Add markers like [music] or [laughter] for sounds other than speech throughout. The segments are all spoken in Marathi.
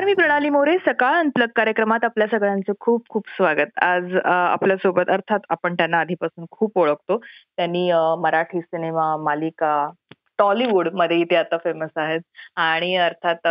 नमस्कार मी प्रणाली मोरे सकाळ अंतलग कार्यक्रमात आपल्या सगळ्यांचं खूप खूप स्वागत. आज आपल्यासोबत अर्थात आपण त्यांना आधीपासून खूप ओळखतो. त्यांनी मराठी सिनेमा मालिका टॉलिवूडमध्ये इथे आता फेमस आहेत. आणि अर्थात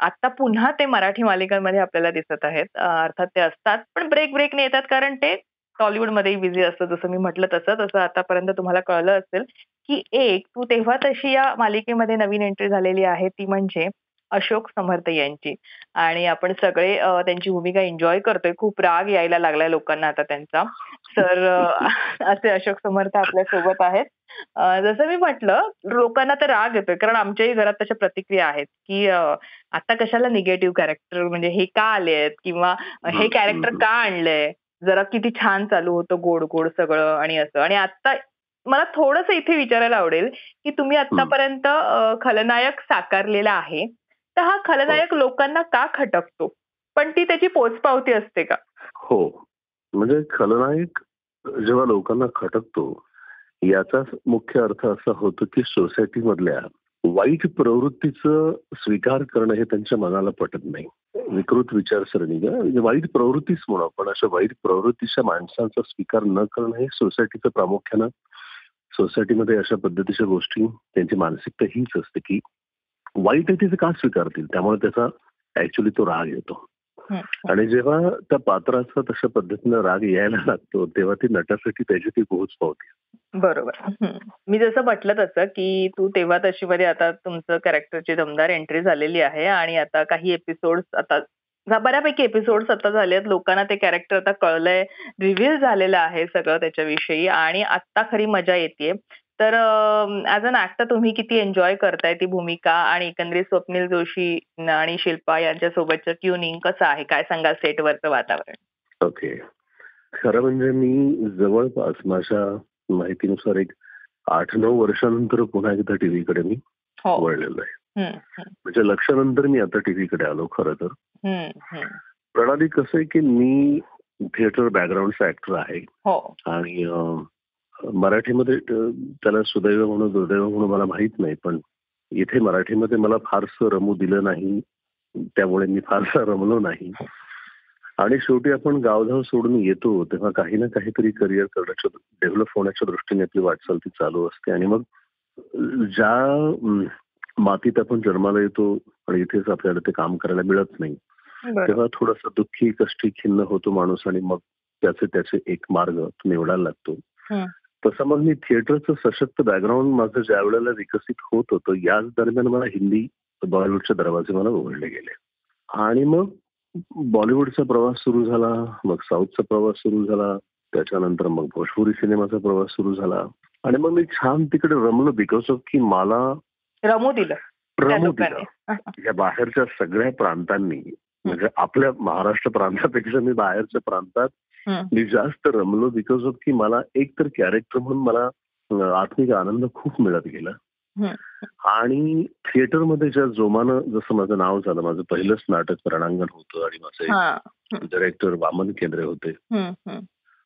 आता पुन्हा ते मराठी मालिकांमध्ये आपल्याला दिसत आहेत. अर्थात ते असतात पण ब्रेक ब्रेकने येतात कारण ते टॉलिवूडमध्येही बिझी असतं. जसं मी म्हटलं तसं तसं आतापर्यंत तुम्हाला कळलं असेल की एक तू तेव्हा तशी या मालिकेमध्ये नवीन एंट्री झालेली आहे. ती म्हणजे अशोक समर्थ यांची. आणि आपण सगळे त्यांची भूमिका एन्जॉय करतोय. खूप राग यायला लागलाय लोकांना आता त्यांचा. तर [laughs] असे अशोक समर्थ आपल्यासोबत आहेत. जसं मी म्हटलं लोकांना तर राग येतोय. कारण आमच्याही घरात तशा प्रतिक्रिया आहेत की आता कशाला निगेटिव्ह कॅरेक्टर म्हणजे हे का आले आहेत? किंवा हे कॅरेक्टर का आणलंय? जरा किती छान चालू होतं गोड गोड सगळं आणि असं. आणि आता मला थोडंसं इथे विचारायला आवडेल की तुम्ही आतापर्यंत खलनायक साकारलेला आहे. हा खलनायक लोकांना का खटकतो? पण ती त्याची पोचपावती असते का? हो. म्हणजे खलनायक जेव्हा लोकांना खटकतो याचा मुख्य अर्थ असा होतो की सोसायटी मधल्या वाईट प्रवृत्तीचं स्वीकार करणं हे त्यांच्या मनाला पटत नाही. विकृत विचारसरणी म्हणजे वाईट प्रवृत्तीच म्हणू आपण. अशा वाईट प्रवृत्तीच्या माणसांचा स्वीकार न करणं हे सोसायटीचं प्रामुख्यानं सोसायटीमध्ये अशा पद्धतीच्या गोष्टी त्यांची मानसिकता हीच असते की वाईट आहे तिथे का स्वीकारतील? त्यामुळे त्याचा ऍक्च्युली तो राग येतो. आणि जेव्हा त्या पात्राचा तशा पद्धतीनं राग यायला लागतो तेव्हा ती नटासाठी त्याची ती पोहोच पावते. बरोबर. मी जसं म्हटलं तसं की तू तेव्हा तशी मध्ये आता तुमचं कॅरेक्टरची दमदार एंट्री झालेली आहे आणि आता काही एपिसोड आता बऱ्यापैकी एपिसोड आता झाले आहेत लोकांना ते कॅरेक्टर आता कळलंय. रिव्हील झालेलं आहे सगळं त्याच्याविषयी आणि आता खरी मजा येते तर ऍज अन ऍक्टर तुम्ही किती एन्जॉय करताय ती भूमिका? आणि एकंदरीत स्वप्नील जोशी आणि शिल्पा यांच्या सोबतचं ट्युनिंग कसं आहे? काय सांगाल सेटवरचं वातावरण? ओके खरं म्हणजे मी जवळपास माझ्या माहितीनुसार एक आठ नऊ वर्षानंतर पुन्हा एकदा टीव्हीकडे मी हो. वळलेलो आहे. म्हणजे लक्षानंतर मी आता टीव्हीकडे आलो खरं तर. प्रणाली कसं आहे की मी थिएटर बॅकग्राऊंडचा ऍक्टर आहे. हो. आणि मराठीमध्ये त्याला सुदैव म्हणून दुर्दैव म्हणून मला माहीत नाही पण इथे मराठीमध्ये मला फारसं रमू दिलं नाही त्यामुळे मी फारसा रमलो नाही. आणि शेवटी आपण गावधाव सोडून येतो तेव्हा काही ना काहीतरी करिअर करण्याच्या डेव्हलप होण्याच्या दृष्टीने आपली वाटचाल ती चालू असते. आणि मग ज्या मातीत आपण जन्माला येतो आणि इथेच आपल्याला ते काम करायला मिळत नाही तेव्हा थोडासा दुःखी कष्टी खिन्न होतो माणूस आणि मग त्याचे त्याचे एक मार्ग निवडायला लागतो. तसं मग मी थिएटरचं सशक्त बॅकग्राऊंड माझं ज्या वेळेला विकसित होत होतं याच दरम्यान मला हिंदी बॉलिवूडचे दरवाजे मला उघडले गेले. आणि मग बॉलिवूडचा प्रवास सुरू झाला मग साऊथचा प्रवास सुरू झाला त्याच्यानंतर मग भोजपुरी सिनेमाचा प्रवास सुरू झाला. आणि मग मी छान तिकडे रमलो बिकॉज ऑफ की मला रमू दिलं. रमू दिलं. या बाहेरच्या सगळ्या प्रांतांनी म्हणजे आपल्या महाराष्ट्र प्रांतापेक्षा मी बाहेरच्या प्रांतात. मी जास्त रमलो बिकॉज ऑफ की मला एक तर कॅरेक्टर म्हणून मला आत्मिक आनंद खूप मिळत गेला. आणि थिएटरमध्ये ज्या जोमानं जसं माझं नाव झालं माझं पहिलंच नाटक रणांगण होतं आणि माझे. डायरेक्टर वामन केंद्रे होते.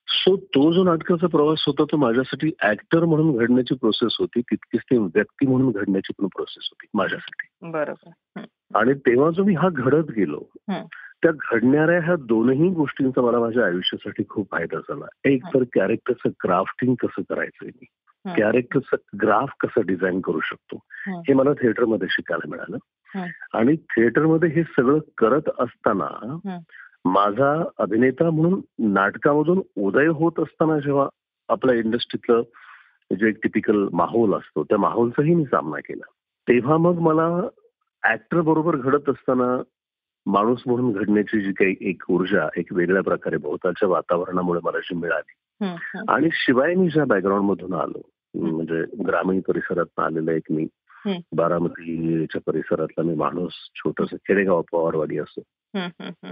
सो तो जो नाटकाचा प्रवास होता तो माझ्यासाठी ऍक्टर म्हणून घडण्याची प्रोसेस होती तितकीच ती व्यक्ती म्हणून घडण्याची पण प्रोसेस होती माझ्यासाठी बरोबर. आणि तेव्हा जो मी हा घडत गेलो. त्या घडणाऱ्या ह्या दोनही गोष्टींचा मला माझ्या आयुष्यासाठी खूप फायदा झाला एक तर कॅरेक्टरचं क्राफ्टिंग कसं करायचंय मी. कॅरेक्टरचं ग्राफ कसं डिझाईन करू शकतो हं. मला थिएटरमध्ये शिकायला मिळालं. आणि थिएटरमध्ये हे सगळं करत असताना. माझा अभिनेता म्हणून नाटकामधून उदय होत असताना जेव्हा आपल्या इंडस्ट्रीतलं जे एक टिपिकल माहोल असतो त्या माहोलचाही मी सामना केला तेव्हा मग मला ऍक्टर बरोबर घडत असताना माणूस म्हणून घडण्याची जी काही एक ऊर्जा एक वेगळ्या प्रकारे भोवतालच्या वातावरणामुळे मला जी मिळाली. आणि शिवाय मी ज्या बॅकग्राऊंड मधून आलो म्हणजे ग्रामीण परिसरात आलेलं एक मी. बारामतीच्या परिसरातला मी माणूस छोटस खेडेगाव पवारवाडी असं हं.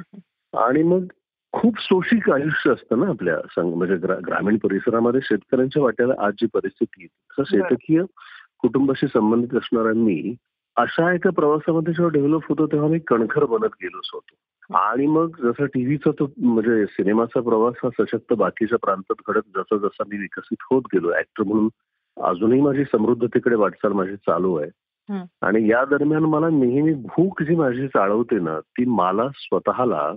आणि मग खूप शोषिक आयुष्य असतं ना आपल्या संग- म्हणजे ग्रा- ग्रामीण परिसरामध्ये शेतकऱ्यांच्या वाट्याला आज जी परिस्थिती. शेतकीय कुटुंबाशी संबंधित असणारा मी अशा एका प्रवासामध्ये जेव्हा डेव्हलप होतो तेव्हा मी कणखर बनत गेलोच होतो. आणि मग जसा टीव्हीचा तो म्हणजे सिनेमाचा प्रवास हा सशक्त बाकीच्या प्रांतात घडत जसा जसा मी विकसित होत गेलो. ऍक्टर म्हणून अजूनही माझी समृद्धतेकडे वाटचाल माझी चालू आहे. आणि या दरम्यान मला नेहमी भूक जी माझी चाळवते ना ती मला स्वतःला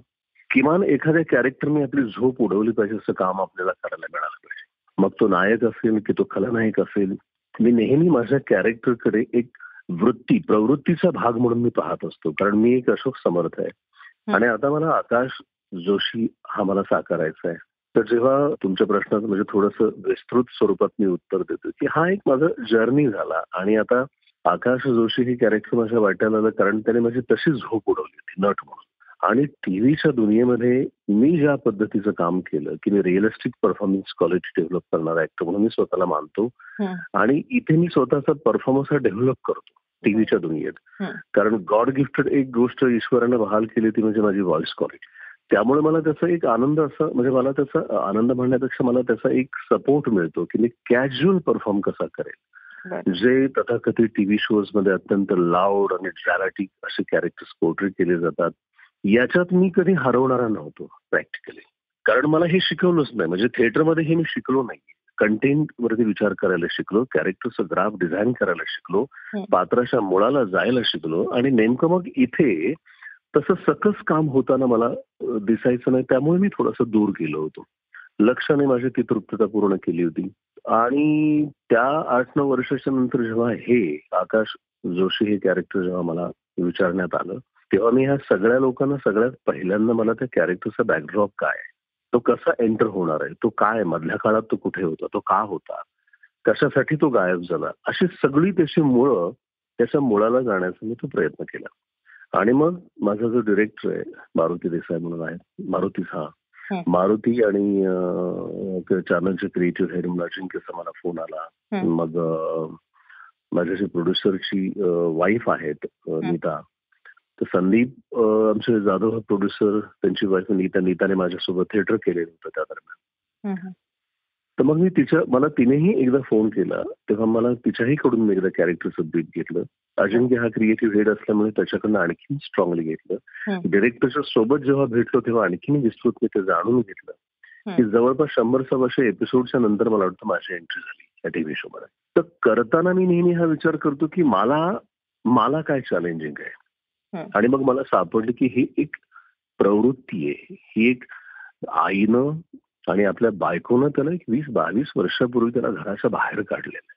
किमान एखाद्या कॅरेक्टरने आपली झोप उडवली पाहिजे असं काम आपल्याला करायला मिळालं पाहिजे. मग तो नायक असेल की तो खलनायक असेल मी नेहमी माझ्या कॅरेक्टरकडे एक वृत्ती प्रवृत्तीचा भाग म्हणून मी पाहत असतो. कारण मी एक अशोक समर्थ आहे. आणि आता मला आकाश जोशी हा मला साकारायचा आहे. तर जेव्हा तुमच्या प्रश्नात म्हणजे थोडंसं विस्तृत स्वरूपात मी उत्तर देतो की हा एक माझा जर्नी झाला. आणि आता आकाश जोशी हे कॅरेक्टर माझ्या वाट्याला आलं कारण त्याने माझी तशी झोप उडवली होती नट म्हणून. आणि टीव्हीच्या दुनियेमध्ये मी ज्या पद्धतीचं काम केलं की मी रिअलिस्टिक परफॉर्मन्स क्वालिटी डेव्हलप करणारा ऍक्टर म्हणून मी स्वतःला मानतो. आणि इथे मी स्वतःचा परफॉर्मन्स हा डेव्हलप करतो टीव्हीच्या दुनियेत. कारण गॉड गिफ्टेड एक गोष्ट ईश्वरानं बहाल केली ती म्हणजे माझी व्हॉइस क्वालिटी त्यामुळे मला त्याचा एक आनंद असा म्हणजे मला त्याचा आनंद म्हणण्यापेक्षा मला त्याचा एक सपोर्ट मिळतो की मी कॅज्युअल परफॉर्म कसा करेल. जे तथाकथित टीव्ही शोजमध्ये अत्यंत लाऊड आणि ड्रॅमॅटिक असे कॅरेक्टर्स पोर्ट्रेट केले जातात याच्यात मी कधी हरवणारा नव्हतो प्रॅक्टिकली कारण मला हे शिकवलंच नाही. म्हणजे थिएटरमध्ये हे मी शिकलो नाही. कंटेंट वरती विचार करायला शिकलो कॅरेक्टरचं ग्राफ डिझाईन करायला शिकलो. पात्राच्या मुळाला जायला शिकलो आणि नेमकं मग इथे तसं सकस काम होताना मला दिसायचं नाही. त्यामुळे मी थोडंसं दूर गेलो होतो. लक्षाने माझी ती तृप्तता पूर्ण केली होती. आणि त्या आठ नऊ वर्षाच्या नंतर जेव्हा हे आकाश जोशी हे कॅरेक्टर जेव्हा मला विचारण्यात आलं तेव्हा मी ह्या सगळ्या लोकांना सगळ्यात पहिल्यांदा मला त्या कॅरेक्टरचा बॅकड्रॉप काय आहे? तो कसा एंटर होणार आहे तो काय? मधल्या काळात तो कुठे होता तो का होता कशासाठी तो गायब झाला अशी सगळी त्याची मुळं त्याच्या मुळाला जाण्याचा मी तो प्रयत्न केला आणि मग माझा जो डिरेक्टर आहे मारुती देसाई म्हणून आहे मारुती हा. मारुती आणि चॅनलचे क्रिएटिव्ह हेड म्हणून अजिंक्यचा मला फोन आला. मग अं, माझ्या जे प्रोड्युसरची वाईफ आहेत. नीता तर संदीप आमचे जाधव प्रोड्युसर त्यांची वाईफ नीता नीताने माझ्यासोबत थिएटर केलेलं होतं त्या दरम्यान. तर मग मी तिच्या मला तिनेही एकदा फोन केला तेव्हा मला तिच्याही कडून मी एकदा कॅरेक्टरचं ब्रीफ घेतलं अजिंक्य हा क्रिएटिव्ह हेड असल्यामुळे त्याच्याकडनं आणखीन स्ट्रॉंगली घेतलं. डिरेक्टरच्या सोबत जेव्हा भेटलो तेव्हा आणखीन विस्तृत मी ते जाणून घेतलं. की जवळपास शंभर सव्वाशे एपिसोडच्या नंतर मला वाटतं माझी एंट्री झाली या टीव्ही शो मध्ये तर करताना मी नेहमी हा विचार करतो की मला मला काय चॅलेंजिंग आहे. आणि मग मला सापडलं की ही एक प्रवृत्ती आहे. ही एक आईनं आणि आपल्या बायकोनं त्याला एक वीस बावीस वर्षापूर्वी त्याला घराच्या बाहेर काढलेलं आहे.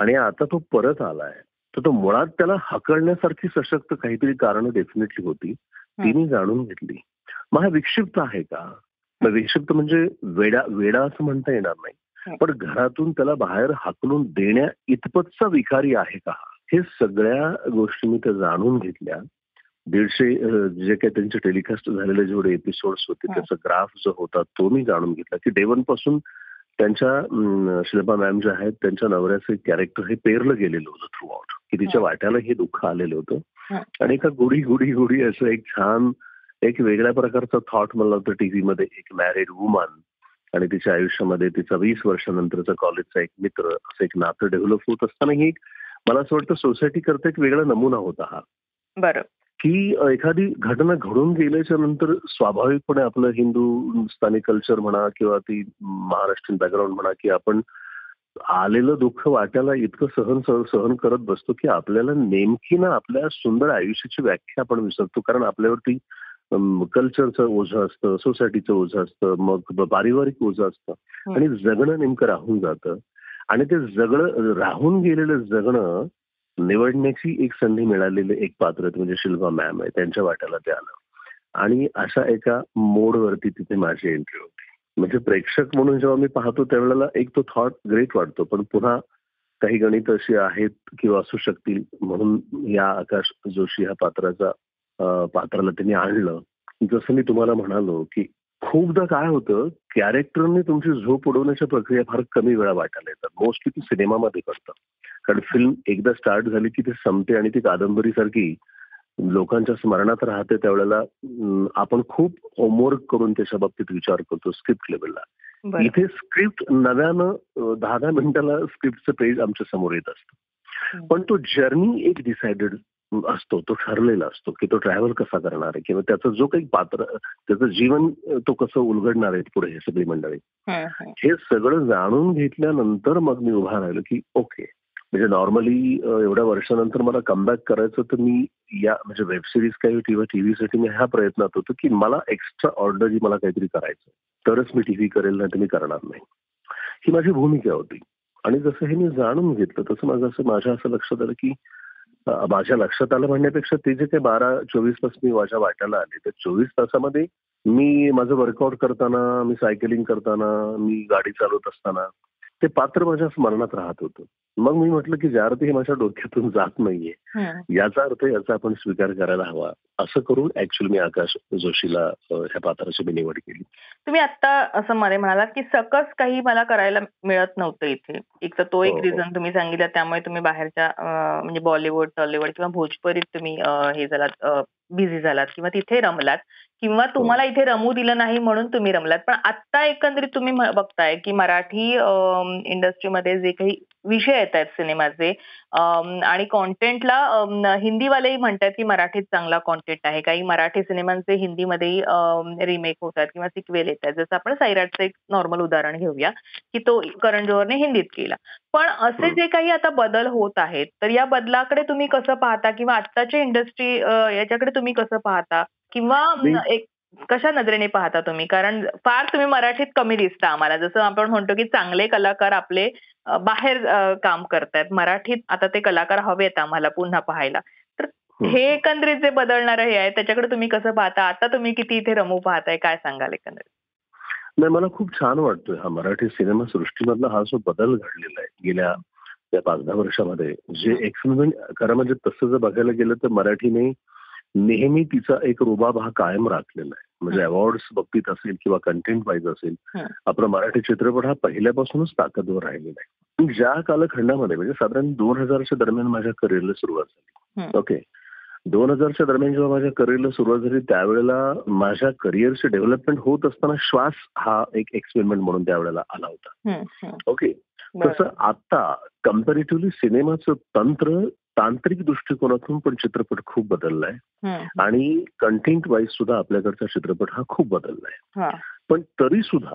आणि आता तो परत आलाय. तर तो मुळात त्याला हकलण्यासारखी सशक्त काहीतरी कारणं डेफिनेटली होती. ती मी जाणून घेतली. मग हा विक्षिप्त आहे का? मग विक्षिप्त म्हणजे वेडा वेडा असं म्हणता येणार नाही. पण घरातून त्याला बाहेर हाकलून देण्या इतपतचा विकारी आहे का? हे सगळ्या गोष्टी मी त्या जाणून घेतल्या. दीडशे जे काही त्यांचे टेलिकास्ट झालेले जेवढे एपिसोड्स होते. त्याचा ग्राफ जो होता तो मी जाणून घेतला की डेवनपासून त्यांच्या शिल्पा मॅम ज्या आहेत त्यांच्या नवऱ्याचं कॅरेक्टर हे पेरलं गेलेलं होतं थ्रू आउट की तिच्या. वाट्याला हे दुःख आलेलं होतं. आणि एका गुढी गुढी गुढी असं एक छान एक वेगळ्या प्रकारचा थॉट मला होतं टीव्हीमध्ये एक मॅरिड वुमन आणि तिच्या आयुष्यामध्ये तिचा वीस वर्षानंतरचा कॉलेजचा एक मित्र असं एक नातं डेव्हलप होत असताना ही मला असं वाटतं सोसायटी करता एक वेगळा नमुना होता हा बरं की एखादी घटना घडून गेल्याच्यानंतर स्वाभाविकपणे आपलं हिंदुस्थानी कल्चर म्हणा किंवा ती महाराष्ट्रीयन बॅकग्राऊंड म्हणा की आपण आलेलं दुःख वाट्याला इतकं सहन सह- सहन करत बसतो की आपल्याला नेमकी ना आपल्या सुंदर आयुष्याची व्याख्या आपण विसरतो. कारण आपल्यावरती कल्चरचं ओझं असतं सोसायटीचं ओझं असतं मग पारिवारिक ओझं असतं. आणि जगणं नेमकं राहून जातं. आणि ते जगणं राहून गेलेलं जगणं निवडण्याची एक संधी मिळालेली एक पात्र म्हणजे शिल्पा मॅम आहे त्यांच्या वाट्याला ते आलं. आणि अशा एका मोडवरती तिथे माझी एंट्री होती. म्हणजे प्रेक्षक म्हणून जेव्हा मी पाहतो त्यावेळेला एक तो थॉट ग्रेट वाटतो. पण पुन्हा काही गणित अशी आहेत किंवा असू शकतील म्हणून या आकाश जोशी ह्या पात्राचा पात्राला त्यांनी आणलं. जसं मी तुम्हाला म्हणालो की खूपदा काय होतं कॅरेक्टरने तुमची झोप उडवण्याच्या प्रक्रिया फार कमी वेळा वाटायला येतात. मोस्टली ती सिनेमामध्ये करतात. कारण फिल्म एकदा स्टार्ट झाली की ती संपते आणि ती कादंबरी सारखी लोकांच्या स्मरणात राहते त्यावेळेला आपण खूप होमवर्क करून त्याच्या बाबतीत विचार करतो स्क्रिप्ट लेवलला इथे स्क्रिप्ट नव्यानं दहा दहा मिनिटाला स्क्रिप्टचं पेज आमच्यासमोर येत असतं. पण तो जर्नी एक डिसाइडेड असतो तो ठरलेला असतो की तो ट्रॅव्हल कसा करणार आहे किंवा त्याचं जो काही पात्र त्याचं जीवन तो कसं उलगडणार आहे पुढे हे सगळी मंडळी. हे सगळं जाणून घेतल्यानंतर मग मी उभा राहिलो की ओके म्हणजे नॉर्मली एवढ्या वर्षानंतर मला कमबॅक करायचं तर मी या म्हणजे वेब सिरीज काही किंवा टीव्हीसाठी मी ह्या प्रयत्नात होतो की मला एक्स्ट्रा ऑर्डर मला काहीतरी करायचं तरच मी टीव्ही करेल नाही तर मी करणार नाही. ही माझी भूमिका होती. आणि जसं हे मी जाणून घेतलं तसं माझं असं माझ्या असं लक्षात आलं की माझ्या लक्षात आलं म्हणण्यापेक्षा ते जे काही बारा चोवीस तास मी माझ्या वाट्याला आले तर चोवीस तासामध्ये मी माझं वर्कआउट करताना मी सायकलिंग करताना मी गाडी चालवत असताना ते पात्र माझ्या स्मरणात राहत होतं. मग मी म्हटलं की ज्या अर्थी हे माझ्या डोक्यातून जात नाहीये. याचा अर्थ याचा आपण स्वीकार करायला हवा. असं करून ऍक्च्युअली मी आकाश जोशीला ह्या पात्राची मी निवड केली. तुम्ही आता असं मध्ये म्हणालात की सकस काही मला करायला मिळत नव्हतं इथे. एक तर तो एक हो, हो. रिझन तुम्ही सांगितला त्यामुळे तुम्ही बाहेरच्या म्हणजे बॉलिवूड टॉलिवूड किंवा भोजपुरीत तुम्ही हे झालात बिझी झालात किंवा तिथे रमलात किंवा तुम्हाला इथे रमू दिलं नाही म्हणून तुम्ही रमलात. पण आता एकंदरीत तुम्ही म्ह- बघताय की मराठी इंडस्ट्रीमध्ये जे काही विषय येत आहेत सिनेमाचे. आणि कॉन्टेंटला हिंदीवालेही म्हणतात की मराठीत चांगला कॉन्टेंट आहे. काही मराठी सिनेमांचे हिंदीमध्येही रिमेक होतात किंवा सिक्वेल येत आहेत. जसं आपण सैराटचं एक नॉर्मल उदाहरण घेऊया की तो करण जोहरने हिंदीत केला. पण असे. जे काही आता बदल होत आहेत तर या बदलाकडे तुम्ही कसं पाहता? किंवा आत्ताची इंडस्ट्री याच्याकडे तुम्ही कसं पाहता? किंवा एक कशा नजरेने पाहता तुम्ही? कारण फार तुम्ही मराठीत कमी दिसता आम्हाला. जसं आपण म्हणतो की चांगले कलाकार आपले अं, बाहेर अं, काम करतायत. मराठीत आता ते कलाकार हवेत आम्हाला पुन्हा पाहायला. तर. हे एकंदरीत जे बदलणारं हे आहे त्याच्याकडे तुम्ही कसं पाहता? आता तुम्ही किती इथे रमू पाहताय? काय सांगाल एकंदरीत? नाही मला खूप छान वाटतोय हा मराठी सिनेमा सृष्टीमधला हा जो बदल घडलेला आहे. गेल्या त्या पाच दहा वर्षामध्ये. जे एक्सपेरिमेंट खरं म्हणजे तसं जर बघायला गेलं तर मराठीने नेहमी तिचा एक रुबाब हा कायम राखलेला आहे म्हणजे अवॉर्ड्स बाबतीत असेल किंवा कंटेंट वाईज असेल. आपला मराठी चित्रपट हा पहिल्यापासूनच ताकदवर राहिलेला आहे पण ज्या कालखंडामध्ये म्हणजे साधारण दोन हजारच्या दरम्यान माझ्या करिअरला सुरुवात झाली. ओके दोन हजारच्या दरम्यान जेव्हा माझ्या करिअरला सुरुवात झाली त्यावेळेला माझ्या करिअरचे डेव्हलपमेंट होत असताना श्वास हा एक एक्सपेरिमेंट म्हणून त्यावेळेला आला होता. ओके. तसं आता कम्पॅरेटिव्हली सिनेमाचं तंत्र तांत्रिक दृष्टिकोनातून पण चित्रपट खूप बदललाय. आणि कंटेंट वाईज सुद्धा आपल्याकडचा चित्रपट हा खूप बदललाय. पण तरी सुद्धा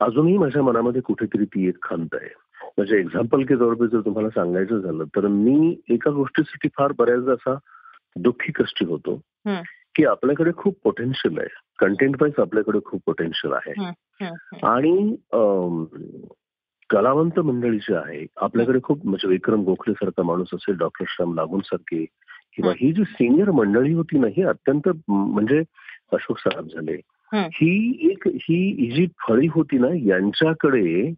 अजूनही माझ्या मनामध्ये कुठेतरी ती एक खंत आहे म्हणजे एक्झाम्पल के तौर पे जर तुम्हाला सांगायचं झालं तर मी एका गोष्टीसाठी फार बऱ्याचदा असा दुःखी कष्टी होतो. की आपल्याकडे खूप पोटेन्शियल आहे कंटेंट वाईज आपल्याकडे खूप पोटेन्शियल आहे. आणि कलावंत मंडळी जी आहे आपल्याकडे खूप म्हणजे विक्रम गोखले सारखा माणूस असेल डॉक्टर श्याम लागून सारखे किंवा ही. जी सिनियर मंडळी होती ना ही अत्यंत म्हणजे अशोक सराफ झाले. ही. एक ही जी फळी होती ना यांच्याकडे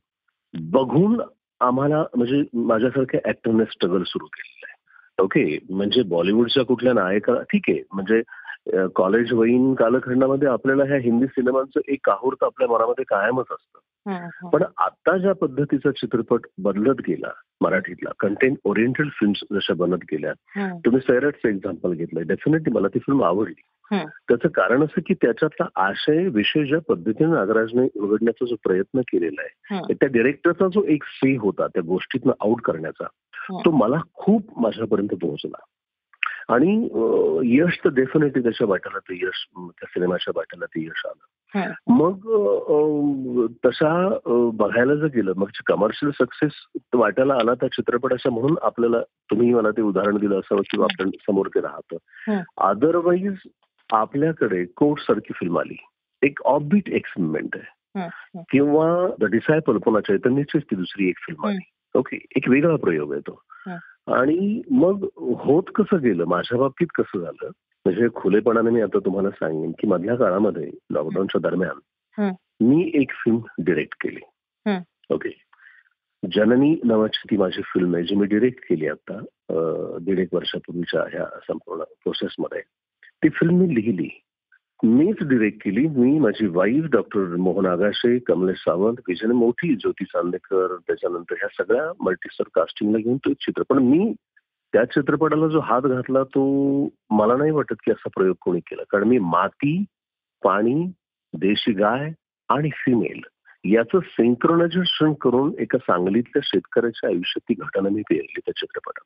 बघून आम्हाला म्हणजे माझ्यासारख्या ऍक्टरने स्ट्रगल सुरू केलेलं आहे. ओके म्हणजे बॉलिवूडच्या कुठल्या नायका ठीक आहे. म्हणजे कॉलेज वयीन कालखंडामध्ये आपल्याला ह्या हिंदी सिनेमांचं एक काहूर्त आपल्या मनामध्ये कायमच असतं. पण आता ज्या पद्धतीचा चित्रपट बदलत गेला मराठीतला कंटेंट ओरिएंटेड फिल्म जशा बनत गेल्या. तुम्ही सैराटचं एक्झाम्पल घेतलंय डेफिनेटली मला ती फिल्म आवडली. त्याचं कारण असं की त्याच्यातला आशय विषय ज्या पद्धतीने नागराजने उलगडण्याचा जो प्रयत्न केलेला आहे. त्या डिरेक्टरचा जो एक से होता त्या गोष्टीतनं आउट करण्याचा. तो मला खूप माझ्यापर्यंत पोहोचला आणि यश तर डेफिनेटली त्याच्या वाट्याला ते यश त्या सिनेमाच्या वाट्याला ते यश आलं. मग अं, बघायला जर गेलं मग कमर्शियल सक्सेस वाट्याला आला त्या चित्रपटाच्या म्हणून आपल्याला तुम्ही मला ते उदाहरण दिलं असावं किंवा आपण समोर ते राहतं. अदरवाईज आपल्याकडे कोर्ट सारखी फिल्म आली. एक ऑफबीट एक्सपेरिमेंट आहे. किंवा द डिसायपल पुन्हा चैतन्याचीच ती दुसरी एक फिल्म आली. ओके एक वेगळा प्रयोग आहे तो. आणि मग होत कसं गेलं? माझ्या बाबतीत कसं झालं? म्हणजे खुलेपणाने मी आता तुम्हाला सांगेन की मधल्या काळामध्ये लॉकडाऊनच्या दरम्यान. मी एक फिल्म डिरेक्ट केली. ओके जननी नावाची ती माझी फिल्म आहे जी मी डिरेक्ट केली आता दीड एक वर्षापूर्वीच्या ह्या संपूर्ण प्रोसेसमध्ये ती फिल्म मी लिहिली. मीच डिरेक्ट केली. मी माझी वाईफ डॉक्टर मोहन आगाशे कमलेश सावंत विजय मोठी ज्योती चांदेकर त्याच्यानंतर ह्या सगळ्या मल्टीस्टार कास्टिंगला घेऊन तो चित्रपट. मी त्या चित्रपटाला जो हात घातला तो मला नाही वाटत की असा प्रयोग कोणी केला. कारण मी माती पाणी देशी गाय आणि फिमेल याचं सिंक्रोनायझेशन करून एका सांगलीतल्या शेतकऱ्याच्या आयुष्यात ती घटना मी पेरली त्या चित्रपटात.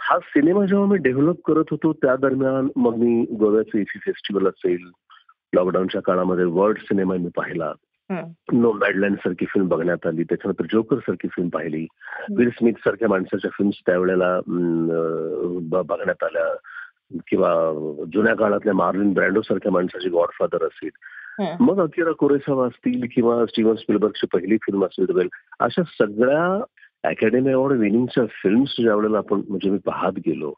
हा सिनेमा जेव्हा मी डेव्हलप करत होतो त्या दरम्यान मग मी गोव्याचं इफी फेस्टिवल असेल लॉकडाऊनच्या काळामध्ये वर्ल्ड सिनेमा मी पाहिला. नो बॅडलँड सारखी फिल्म बघण्यात आली. त्याच्यानंतर जोकर सारखी फिल्म पाहिली. विल स्मिथ सारख्या माणसाच्या फिल्म्स त्यावेळेला बघण्यात आल्या. किंवा जुन्या काळातल्या मार्लिन ब्रँडो सारख्या माणसाची गॉडफादर असेल. मग अकिरा कोरेसावा असतील किंवा स्टीव्हन स्पिलबर्गची पहिली फिल्म असेल वेल अशा सगळ्या अकॅडमी अवॉर्ड विनिंगच्या फिल्म्स ज्या वेळेला आपण म्हणजे मी पाहत गेलो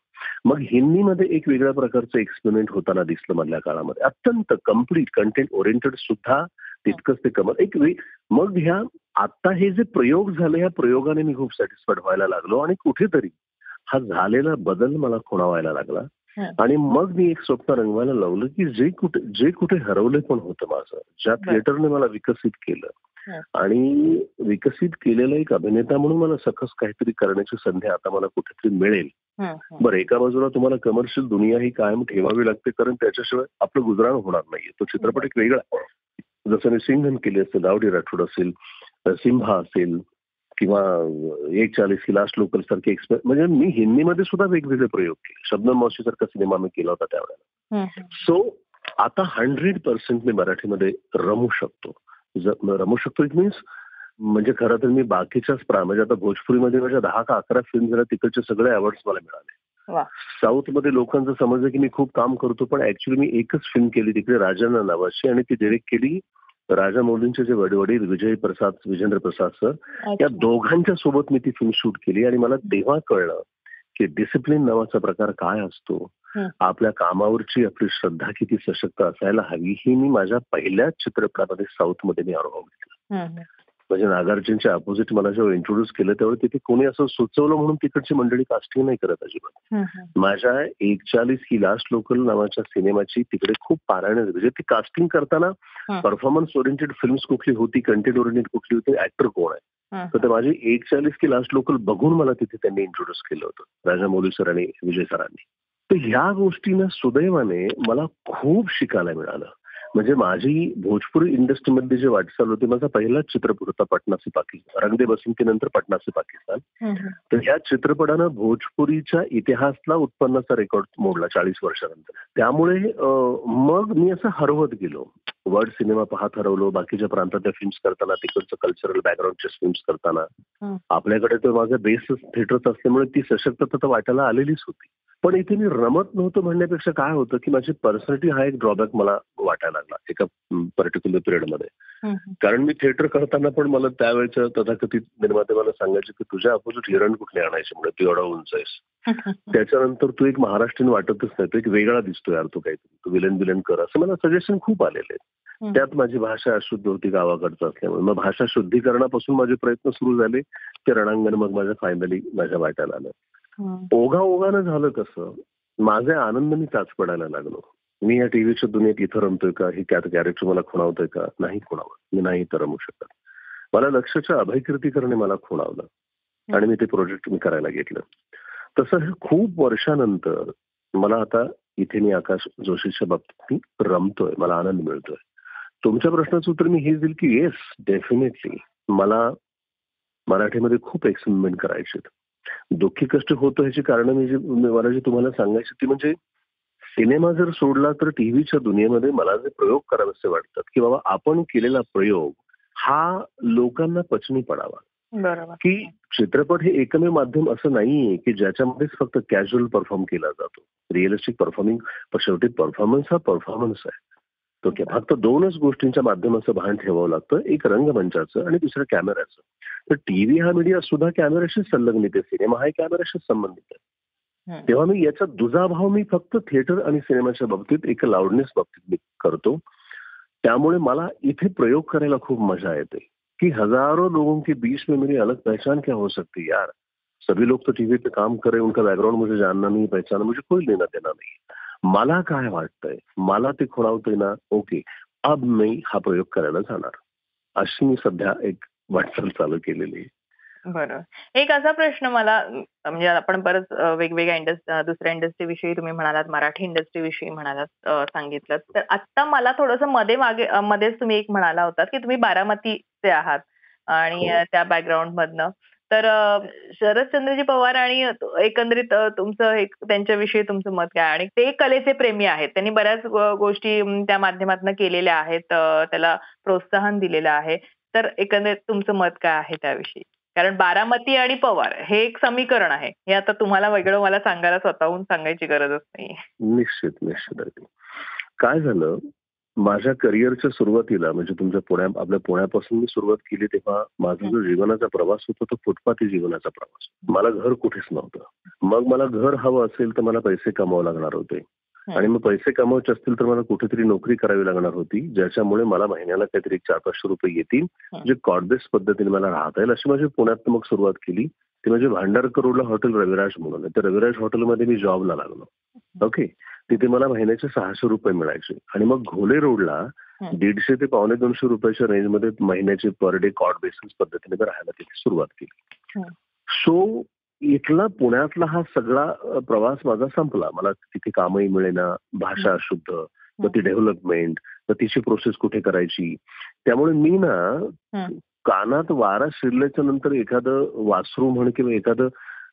मग हिंदीमध्ये एक वेगळ्या प्रकारचं एक्सपेरिमेंट होताना दिसलं मधल्या काळामध्ये. अत्यंत कंप्लीट कंटेंट ओरिएंटेड सुद्धा तितकंच ते कमल एक मग ह्या आता हे जे प्रयोग झाले ह्या प्रयोगाने मी खूप सॅटिस्फाईड व्हायला लागलो आणि कुठेतरी हा झालेला बदल मला खुणावायला लागला हं. आणि मग मी एक स्वप्न रंगवायला लावलं की जे कुठे जे कुठे हरवले पण होतं माझं ज्या. थिएटरने मला विकसित केलं हं. आणि विकसित केलेला एक अभिनेता म्हणून मला सखस काहीतरी करण्याची संधी आता मला कुठेतरी मिळेल. बरं एका बाजूला तुम्हाला कमर्शियल दुनिया ही कायम ठेवावी लागते कारण त्याच्याशिवाय आपलं गुजराण होणार नाहीये तो चित्रपट एक वेगळा. जसं मी सिंघन केली असेल दावडी राठोड असेल अ, सिम्हा असेल किंवा एक चाळीस की लास्ट लोकल सारखे एक्सप्रेस म्हणजे मी हिंदीमध्ये सुद्धा वेगवेगळे प्रयोग केले शब्नम मावशी सारखा सिनेमा मी केला होता त्यावेळेला. सो आता हंड्रेड पर्सेंट मी मराठीमध्ये रमू शकतो रमू शकतो इट मीन्स म्हणजे खरं तर मी बाकीच्याच प्रा म्हणजे आता भोजपुरीमध्ये माझ्या दहा का अकरा फिल्म झाल्या तिकडचे सगळे अवॉर्ड्स मला मिळाले. साऊथमध्ये लोकांचं समजलं की मी खूप काम करतो पण ऍक्च्युली मी एकच फिल्म केली तिकडे राजांना नावाची आणि ती डिरेक्ट केली राजा मौलींचे जे वड- वडील विजय प्रसाद विजेंद्र प्रसाद सर या. दोघांच्या सोबत मी ती फिल्म शूट केली आणि मला तेव्हा कळलं की डिसिप्लिन नावाचा प्रकार काय असतो. आपल्या कामावरची आपली श्रद्धा किती सशक्त असायला हवी ही मी माझ्या पहिल्याच चित्रपटामध्ये साऊथमध्ये मी अनुभव घेतला. म्हणजे नागार्जुनच्या अपोजिट मला जेव्हा इंट्रोड्यूस केलं तेव्हा तिथे कोणी असं सुचवलं म्हणून तिकडची मंडळी कास्टिंग नाही करत अजिबात. माझ्या एकचाळीस ही लास्ट लोकल नावाच्या सिनेमाची तिकडे खूप पारायण म्हणजे ती कास्टिंग करताना. परफॉर्मन्स ओरिएंटेड फिल्म्स कुठली होती कंटेंट ओरिएंटेड कुठली होती ऍक्टर कोण आहे. तर ते माझी एकचाळीस की लास्ट लोकल बघून मला तिथे त्यांनी इंट्रोड्यूस केलं होतं राजा मौली सर आणि विजय सरांनी तर ह्या गोष्टीनं सुदैवाने मला खूप शिकायला मिळालं म्हणजे माझी भोजपुरी इंडस्ट्रीमध्ये जे वाटचाल होती माझा पहिलाच चित्रपट होता पटना से पाकिस्तान. रंगदे बसंतीनंतर पटना से पाकिस्तान. तर ह्या चित्रपटानं भोजपुरीच्या इतिहासला उत्पन्नाचा रेकॉर्ड मोडला चाळीस वर्षानंतर. त्यामुळे मग मी असं हरवत गेलो. वर्ल्ड सिनेमा पाहत हरवलो. बाकीच्या प्रांतातल्या फिल्म्स करताना तिकडचं कल्चरल बॅकग्राऊंडच्या फिल्म्स करताना. आपल्याकडे तर माझं बेस थिएटरच असल्यामुळे ती सशक्तता तर वाटायला आलेलीच होती. पण इथे मी रमत नव्हतं म्हणण्यापेक्षा काय होतं की माझी पर्सनॅलिटी हा एक ड्रॉबॅक मला वाटायला लागला एका पर्टिक्युलर पिरियडमध्ये. कारण मी थिएटर करताना पण मला त्यावेळेच्या तथाकथित निर्माते मला सांगायचे की तुझ्या अपोजिट हिरण कुठले आणायचे म्हणजे तू एवढा उंच आहेस [laughs] त्याच्यानंतर तू एक महाराष्ट्रीयन वाटतच नाही तू एक वेगळा दिसतो यार तू काहीतरी तू विलन विलन कर असं मला सजेशन खूप आलेले. त्यात माझी भाषा अशुद्ध होती गावाकडचं असल्यामुळे मग भाषा शुद्धीकरणापासून माझे प्रयत्न सुरू झाले ते रणांगण मग माझ्या फायनली माझ्या वाट्याला आलं. ओघा ओघानं झालं कसं माझे आनंद मी चाच पडायला लागलो. मी या टीव्हीच्या दुनियेत इथं रमतोय का? हे त्यात कॅरेक्टर मला खुणावतोय का? नाही खुणावत. मी नाही इथं रमू शकत. मला लक्षच्या अभयकीर्तीकरणे मला खुणावलं आणि मी ते प्रोजेक्ट मी करायला घेतलं. तसं हे खूप वर्षानंतर मला आता इथे मी आकाश जोशीच्या बाबतीत मी रमतोय. मला आनंद मिळतोय. तुमच्या प्रश्नाचं उत्तर मी हेच देईल की येस डेफिनेटली मला मराठीमध्ये खूप एक्सपेरिमेंट करायचे दुःखी कष्ट होतो ह्याची कारण मी जी मला जी तुम्हाला सांगायची ती म्हणजे सिनेमा जर सोडला तर टीव्हीच्या दुनियेमध्ये मला जे प्रयोग करावेसे वाटतात की बाबा आपण केलेला प्रयोग हा लोकांना पचनी पडावा. की चित्रपट हे एकमेव माध्यम असं नाहीये की ज्याच्यामध्येच फक्त कॅज्युअल परफॉर्म केला जातो. रिअलिस्टिक परफॉर्मिंग शेवटी परफॉर्मन्स हा परफॉर्मन्स आहे. तो फक्त दोनच गोष्टींच्या माध्यमाचं भान ठेवावं लागतं एक रंगमंचाचं आणि दुसरं कॅमेऱ्याचं तर टीव्ही हा मीडिया सुद्धा कॅमेऱ्याशी संलग्नित आहे. सिनेमा हा कॅमेऱ्याशी संबंधित आहे. तेव्हा मी याचा दुजाभाव मी फक्त थिएटर आणि सिनेमाच्या बाबतीत एक लाउडनेस बाबतीत मी करतो. त्यामुळे मला इथे प्रयोग करायला खूप मजा येते. कि हजारों लोगों के बीच में मेरी अलग पहचान क्या हो सकती है यार? सभी लोग तो टीवी पे काम कर उनका बैकग्राउंड मुझे जानना नहीं पहचाना मुझे कोई लेना देना नहीं मला काय वाटतंय? मला ते खुणावतंय ना? ओके अब मी हा प्रयोग करायला जाणार. अशी मी सध्या एक वाटचाल चालू केलेली आहे. बरं. एक असा प्रश्न मला म्हणजे आपण परत वेगवेगळ्या इंडस्ट्री दुसऱ्या इंडस्ट्री विषयी तुम्ही म्हणालात मराठी इंडस्ट्री विषयी म्हणालात सांगितलं तर आता मला थोडसमध्ये मागे मध्येच तुम्ही एक म्हणाला होतात की तुम्ही बारामतीचे आहात आणि हो. त्या बॅकग्राऊंड मधनं. तर शरदचंद्रजी पवार आणि एकंदरीत तुमचं एक त्यांच्याविषयी तुमचं मत काय? आणि ते कलेचे प्रेमी आहेत. त्यांनी बऱ्याच गोष्टी त्या माध्यमातून केलेल्या आहेत. त्याला प्रोत्साहन दिलेलं आहे. तर एकंदरीत तुमचं मत काय आहे त्याविषयी? कारण बारामती आणि पवार हे एक समीकरण आहे. हे आता तुम्हाला वेगळं मला सांगायला स्वतःहून सांगायची गरजच नाही निश्चित निश्चित अगदी. काय झालं? माझ्या करिअरच्या सुरुवातीला म्हणजे तुमच्या पुण्या आपल्या पुण्यापासून मी सुरुवात केली तेव्हा माझा जो जीवनाचा प्रवास होता तो फुटपाथी जीवनाचा प्रवास मला घर कुठेच नव्हतं. मग मला घर हवं असेल तर मला पैसे कमावं लागणार होते. आणि मग पैसे कमवायचे असतील तर मला कुठेतरी नोकरी करावी लागणार होती ज्याच्यामुळे मला महिन्याला काहीतरी चार पाचशे रुपये येतील जे कॉर्डेस पद्धतीने मला राहता येईल. अशी माझी पुण्यात मग सुरुवात केली. ती म्हणजे भांडारकर रोडला हॉटेल रविराज म्हणून. त्या रविराज हॉटेलमध्ये मी जॉबला लागलो. ओके? तिथे मला महिन्याचे सहाशे रुपये मिळायचे. आणि मग घोले रोडला. दीडशे ते पावणे दोनशे रुपयाच्या रेंजमध्ये महिन्याचे पर डे कॉर्ड बेसिस पद्धतीने राहायला तिथे सुरुवात केली. सो इथला पुण्यातला हा सगळा प्रवास माझा संपला. मला तिथे कामही मिळेना भाषा अशुद्ध मग ती डेव्हलपमेंट तर तिची प्रोसेस कुठे करायची? त्यामुळे मी ना. कानात वारा शिरल्याच्या नंतर एखादं वासरू म्हण किंवा एखादं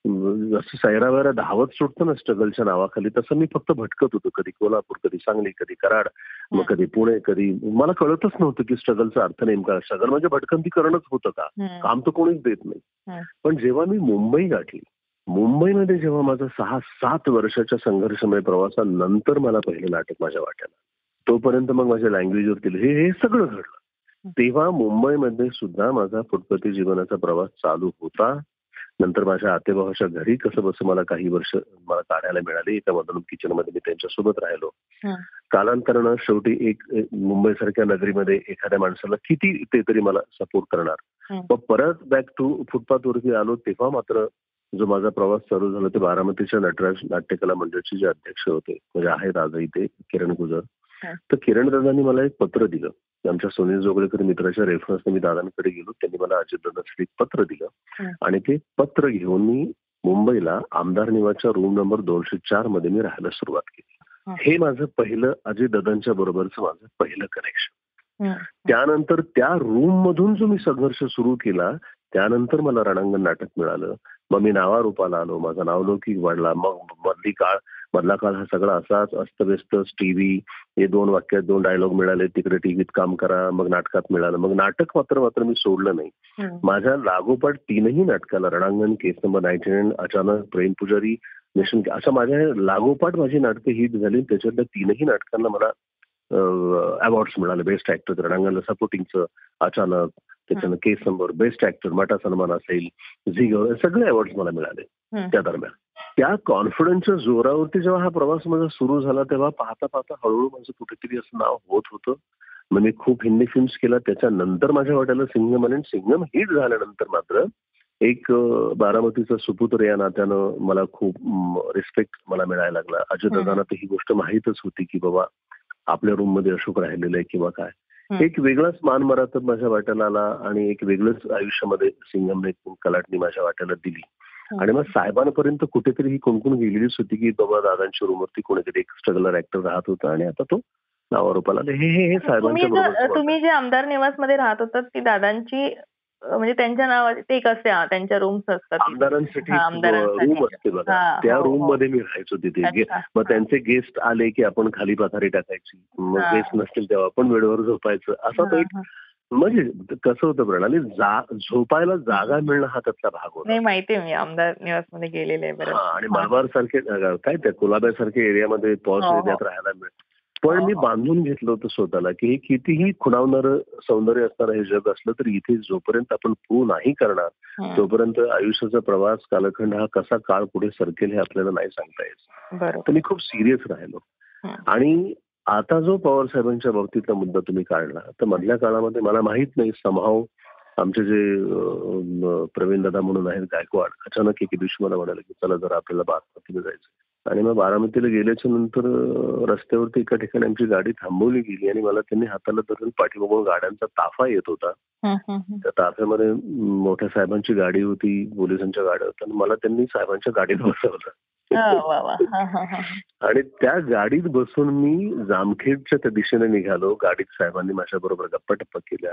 जसं सैरावैरा धावत सुटतं ना स्ट्रगलच्या नावाखाली तसं मी फक्त भटकत होतो कधी कोल्हापूर कधी सांगली कधी कराड मग. कधी पुणे कधी मला कळतच नव्हतं की स्ट्रगलचा अर्थ नेमका स्ट्रगल म्हणजे भटकंती करणंच होतं का. काम तर कोणीच देत नाही. पण जेव्हा मी मुंबई गाठली मुंबईमध्ये जेव्हा माझा सहा सात वर्षाच्या संघर्षमय प्रवासानंतर मला पहिलं नाटक माझ्या वाट्याला तोपर्यंत मग माझ्या लँग्वेजवरती हे हे सगळं घडलं. तेव्हा मुंबईमध्ये सुद्धा माझा फुटपती जीवनाचा प्रवास चालू होता. नंतर माझ्या आतेभावाच्या घरी कसं बसं मला काही वर्ष मला काढायला मिळाले एका मधून किचनमध्ये मी त्यांच्यासोबत राहिलो. कालांतरानं शेवटी एक मुंबईसारख्या नगरीमध्ये एखाद्या माणसाला किती ते तरी मला सपोर्ट करणार. मग परत बॅक टू फुटपाथवरती आलो तेव्हा मात्र जो माझा प्रवास चालू झाला ते बारामतीच्या नटराज नाट्यकला मंडळाचे जे अध्यक्ष होते म्हणजे आहेत आजही ते किरण गुजर. तर किरण दादांनी मला एक पत्र दिलं. आमच्या सुनील जोगळेकर मित्राच्या रेफरन्सने मी दादांकडे गेलो. त्यांनी मला अजित दादांसाठी एक पत्र दिलं. आणि ते पत्र घेऊन मी मुंबईला आमदार निवासच्या रूम नंबर दोनशे चारमध्ये मी राहायला सुरुवात केली. हं. माझं पहिलं अजित दादांच्या बरोबरचं माझं पहिलं कनेक्शन. त्यानंतर त्या रूम मधून जो मी संघर्ष सुरू केला त्यानंतर मला रणांगण नाटक मिळालं. मग मी नावारूपाला आलो. माझा नावलौकिक वाढला. मग मधली काळ मधला काळ हा सगळा असाच अस्तव्यस्त टीव्ही हे दोन वाक्यात दोन डायलॉग मिळाले तिकडे टीव्हीत काम करा मग नाटकात मिळालं. मग नाटक मात्र मात्र मी सोडलं नाही. माझ्या लागोपाठ तीनही नाटकाला Ranangan case number ninety nine Achanak Prem Pujari mission अशा माझ्या लागोपाठ माझी नाटकं हिट झाली. त्याच्यातल्या तीनही नाटकांना मला अवॉर्ड्स मिळाले. बेस्ट ऍक्टर रणांगणला सपोर्टिंगचं अचानक त्याच्यानं case number best actor MaTa सन्मान असेल झी गौरव सगळे अवॉर्ड्स मला मिळाले. त्या दरम्यान. त्या कॉन्फिडन्सच्या जोरावरती जेव्हा हा प्रवास माझा सुरू झाला तेव्हा पाहता पाहता हळूहळू माझं कुठेतरी असं नाव होत होतं. मग मी खूप हिंदी फिल्म्स केला. त्याच्यानंतर माझ्या वाट्याला सिंगम आणि सिंगम हिट झाल्यानंतर मात्र एक बारामतीचा सुपुत्र या नात्यानं मला खूप रिस्पेक्ट मला मिळायला लागला. अजितदादांना तर ही गोष्ट माहीतच होती की बाबा आपल्या रूममध्ये अशोक राहिलेला आहे किंवा काय. एक वेगळाच मान मराठा माझ्या वाट्याला आला आणि एक वेगळंच आयुष्यामध्ये सिंगमने कलाटणी माझ्या वाट्याला दिली. आणि मग साहेबांपर्यंत कुठेतरी ही कुणकुण गेलेलीच होती की बाबा दादांच्या रूमवरती कोणीतरी एक स्ट्रगलर ऍक्टर राहत होता आणि आता तो नावारूपाला. हे हे हे तुम्ही साहेबांच्या तुम्ही जे आमदार निवासमध्ये राहत होतात ती दादांची म्हणजे त्यांच्या नावाचे ते कसे हा, त्यांच्या रूम्स असतात आमदारांसाठी हा. रूम असते बघा हा, त्या हो, हो. रूममध्ये मी राहायचो तिथे. मग त्यांचे गेस्ट आले की आपण खाली पथारी टाकायची मग हा. गेस्ट नसतील तेव्हा आपण बेडवर झोपायचं असा तो हा, एक हा. म्हणजे कसं होतं प्रणाली जा- झोपायला जागा मिळणं हा त्यातला भाग होता नाही माहितीये मी आमदार निवासमध्ये गेलेले आणि मलबार सारखे काय त्या कुलाब्या सारख्या एरियामध्ये पॉश हो, हो. एरियात राहायला मिळेल पण हो, मी. बांधून घेतलं होतं स्वतःला की हे कितीही खुणावणारं सौंदर्य असणारं हे जग असलं तरी इथे जोपर्यंत आपण प्रूव्ह नाही करणार. तोपर्यंत आयुष्याचा प्रवास कालखंड हा कसा काळ पुढे सरकेल हे आपल्याला नाही सांगता येत तर मी खूप सिरियस राहिलो. आणि आता जो पवार साहेबांच्या बाबतीतला मुद्दा तुम्ही काढला तर मधल्या काळामध्ये मला माहीत नाही समहाव आमचे जे प्रवीण दादा म्हणून आहेत गायकवाड अचानक एके दिवशी मला म्हणाले की चला जरा आपल्याला बारामतीला जायचं आणि मग बारामतीला गेल्याच्यानंतर रस्त्यावरती एका ठिकाणी आमची गाडी थांबवली गेली आणि मला त्यांनी हाताला धरून पाठीमागून गाड्यांचा ताफा येत होता. त्या ताफ्यामध्ये मोठ्या साहेबांची गाडी होती पोलिसांच्या गाड्या होत्या आणि मला त्यांनी साहेबांच्या गाडीत बसवलं. [laughs] आणि त्या गाडीत बसून मी जामखेडच्या त्या दिशेने निघालो. गाडीत साहेबांनी माझ्या बरोबर गप्पा टप्पा केल्या.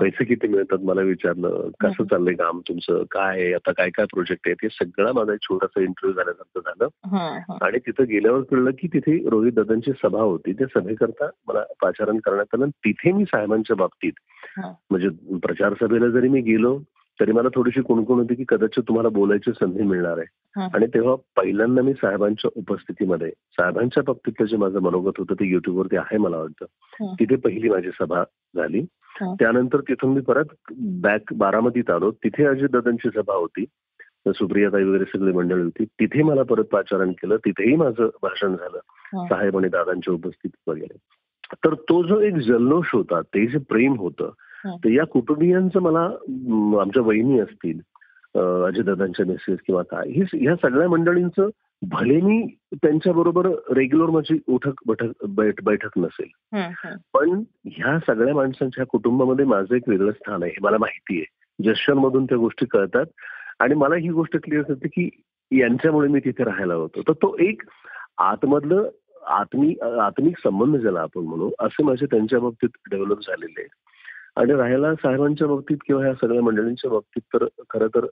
पैसे किती मिळतात मला विचारलं. कसं. चाललंय काम तुमचं? काय आहे? आता काय काय प्रोजेक्ट आहे ते सगळा माझा एक छोटासा इंटरव्ह्यू झाल्यासारखं झालं. आणि तिथं गेल्यावर कळलं की तिथे रोहित दादांची सभा होती. त्या सभेकरता मला पाचारण करण्यात आलं. तिथे मी साहेबांच्या बाबतीत हं. म्हणजे प्रचार सभेला जरी मी गेलो तरी मला थोडीशी कुणकुण होती की कदाचित तुम्हाला बोलायची संधी मिळणार आहे. आणि तेव्हा पहिल्यांदा मी साहेबांच्या उपस्थितीमध्ये साहेबांच्या बाबतीतलं जे माझं मनोगत होतं ते युट्यूबवरती आहे मला वाटतं. तिथे पहिली माझी सभा झाली. त्यानंतर तिथून मी परत बॅक बारामतीत आलो तिथे अजितदादांची सभा होती सुप्रियाताई वगैरे सगळी मंडळी होती तिथे मला परत पाचारण केलं तिथेही माझं भाषण झालं. साहेब आणि दादांच्या उपस्थितीत वगैरे तर तो जो एक जल्लोष होता ते जे प्रेम होतं. तर या कुटुंबियांचं मला आमच्या वहिनी असतील अजयदादांच्या मेसेज किंवा काय ही ह्या सगळ्या मंडळींचं भले मी त्यांच्या बरोबर रेग्युलर माझी उठक बैठक बैठ- बैठक नसेल. पण ह्या सगळ्या माणसांच्या कुटुंबामध्ये माझं एक वेगळं स्थान आहे मला माहिती आहे. जस्टरमधून त्या गोष्टी कळतात आणि मला ही गोष्ट क्लिअर होते की यांच्यामुळे मी तिथे राहायला होतो. तर तो एक आतमधलं आत्मिक आत्मिक संबंध ज्याला आपण म्हणू असे माझे त्यांच्या बाबतीत डेव्हलप झालेले आहेत. आणि राहायला साहेबांच्या बाबतीत किंवा ह्या सगळ्या मंडळींच्या बाबतीत तर खरं तर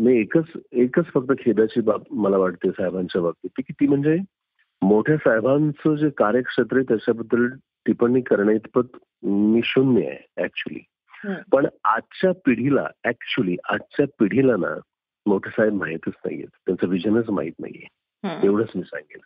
मी एकच एकच फक्त खेदाची बाब मला वाटते साहेबांच्या बाबतीत की ती म्हणजे मोठ्या साहेबांचं जे कार्यक्षेत्र आहे त्याच्याबद्दल टिप्पणी करण्याइतपत मी शून्य आहे ऍक्च्युली. पण आजच्या पिढीला ऍक्च्युली आजच्या पिढीला ना मोठे साहेब माहीतच नाहीयेत त्यांचं विजनच माहीत नाहीये. एवढंच मी सांगेन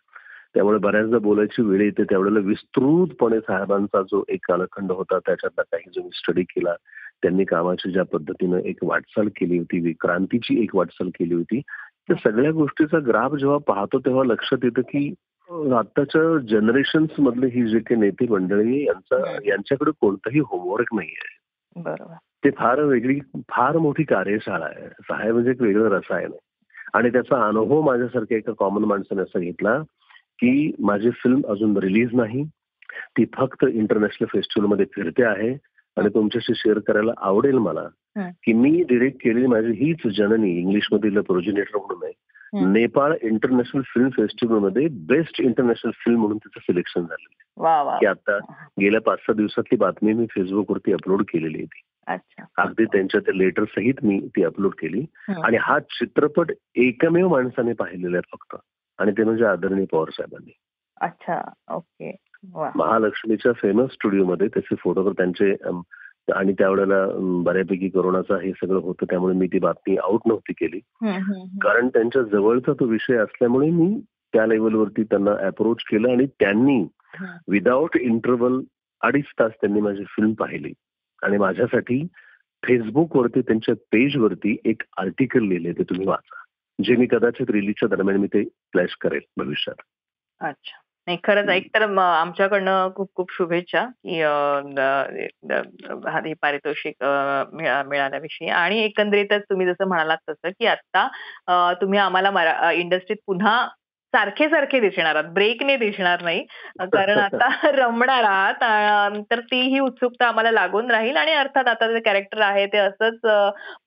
त्यामुळे बऱ्याचदा बोलायची वेळ येते. त्यावेळेला विस्तृतपणे साहेबांचा जो एक कालखंड होता त्याच्यातला काही जो स्टडी केला त्यांनी कामाची ज्या पद्धतीनं एक वाटचाल केली होती विक्रांतीची एक वाटचाल केली होती त्या सगळ्या गोष्टीचा ग्राफ जेव्हा पाहतो तेव्हा लक्षात येतं की अं, आत्ताच्या जनरेशन्स मधले ही जे काही नेते मंडळी यांचा यांच्याकडे कोणतंही होमवर्क नाही आहे बरोबर. ते फार वेगळी फार मोठी कार्यशाळा आहे. साहेब म्हणजे एक वेगळं रसायन आहे. आणि त्याचा अनुभव माझ्यासारख्या एका कॉमन माणसाने असा घेतला की माझी फिल्म अजून रिलीज नाही. ती फक्त इंटरनॅशनल फेस्टिवलमध्ये फिरते आहे. आणि तुमच्याशी शेअर करायला आवडेल मला. की मी डिरेक्ट केलेली माझी हीच जननी इंग्लिश मधील प्रोजिनेटर म्हणून आहे. नेपाळ इंटरनॅशनल फिल्म फेस्टिवलमध्ये बेस्ट इंटरनॅशनल फिल्म म्हणून तिचं सिलेक्शन झालं वा वा. की आता गेल्या पाच सहा दिवसातली बातमी मी फेसबुकवरती अपलोड केलेली आहे ती. अच्छा. अगदी त्यांच्या त्या लेटर सहित मी ती अपलोड केली. आणि हा चित्रपट एकमेव माणसाने पाहिलेला आहे फक्त. आणि ते म्हणजे आदरणीय पवार साहेबांनी. अच्छा ओके. महालक्ष्मीच्या फेमस स्टुडिओमध्ये त्याचे फोटोग्राफ त्यांचे आणि त्यावेळेला बऱ्यापैकी कोरोनाचा हे सगळं होतं त्यामुळे मी ती बातमी आउट नव्हती केली. कारण त्यांच्या जवळचा तो विषय असल्यामुळे मी त्या लेवलवरती त्यांना अप्रोच केलं आणि त्यांनी. विदाऊट इंटरव्हल अडीच तास त्यांनी माझी फिल्म पाहिली. आणि माझ्यासाठी फेसबुकवरती त्यांच्या पेजवरती एक आर्टिकल लिहिले ते तुम्ही वाचा. जे मी कदाचित रिलीजच्या दरम्यान मी ते फ्लॅश करेल भविष्यात. अच्छा. नाही खरंच एक तर आमच्याकडनं खूप खूप शुभेच्छा की हे पारितोषिक मिळाल्याविषयी. आणि एकंदरीतच तुम्ही जसं म्हणालात तसं की आता तुम्ही आम्हाला इंडस्ट्रीत पुन्हा सारखे सारखे दिसणार आहात. ब्रेकने दिसणार नाही. कारण [laughs] आता रमणार आहात. तर ती ही उत्सुकता आम्हाला लागून राहील आणि अर्थात आता जे कॅरेक्टर आहे ते असंच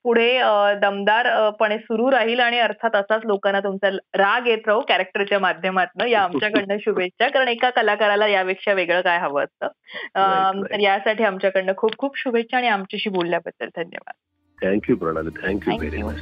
पुढे अं, दमदार अं, पणे सुरू राहील आणि अर्थात असाच लोकांना तुमचा राग येत राहू कॅरेक्टरच्या माध्यमातून. या आमच्याकडनं [laughs] शुभेच्छा. कारण एका कलाकाराला यापेक्षा वेगळं काय हवं असतं. तर यासाठी आमच्याकडनं खूप खूप शुभेच्छा आणि आमच्याशी बोलल्याबद्दल धन्यवाद. थँक्यू प्रणाली. Thank you very. मच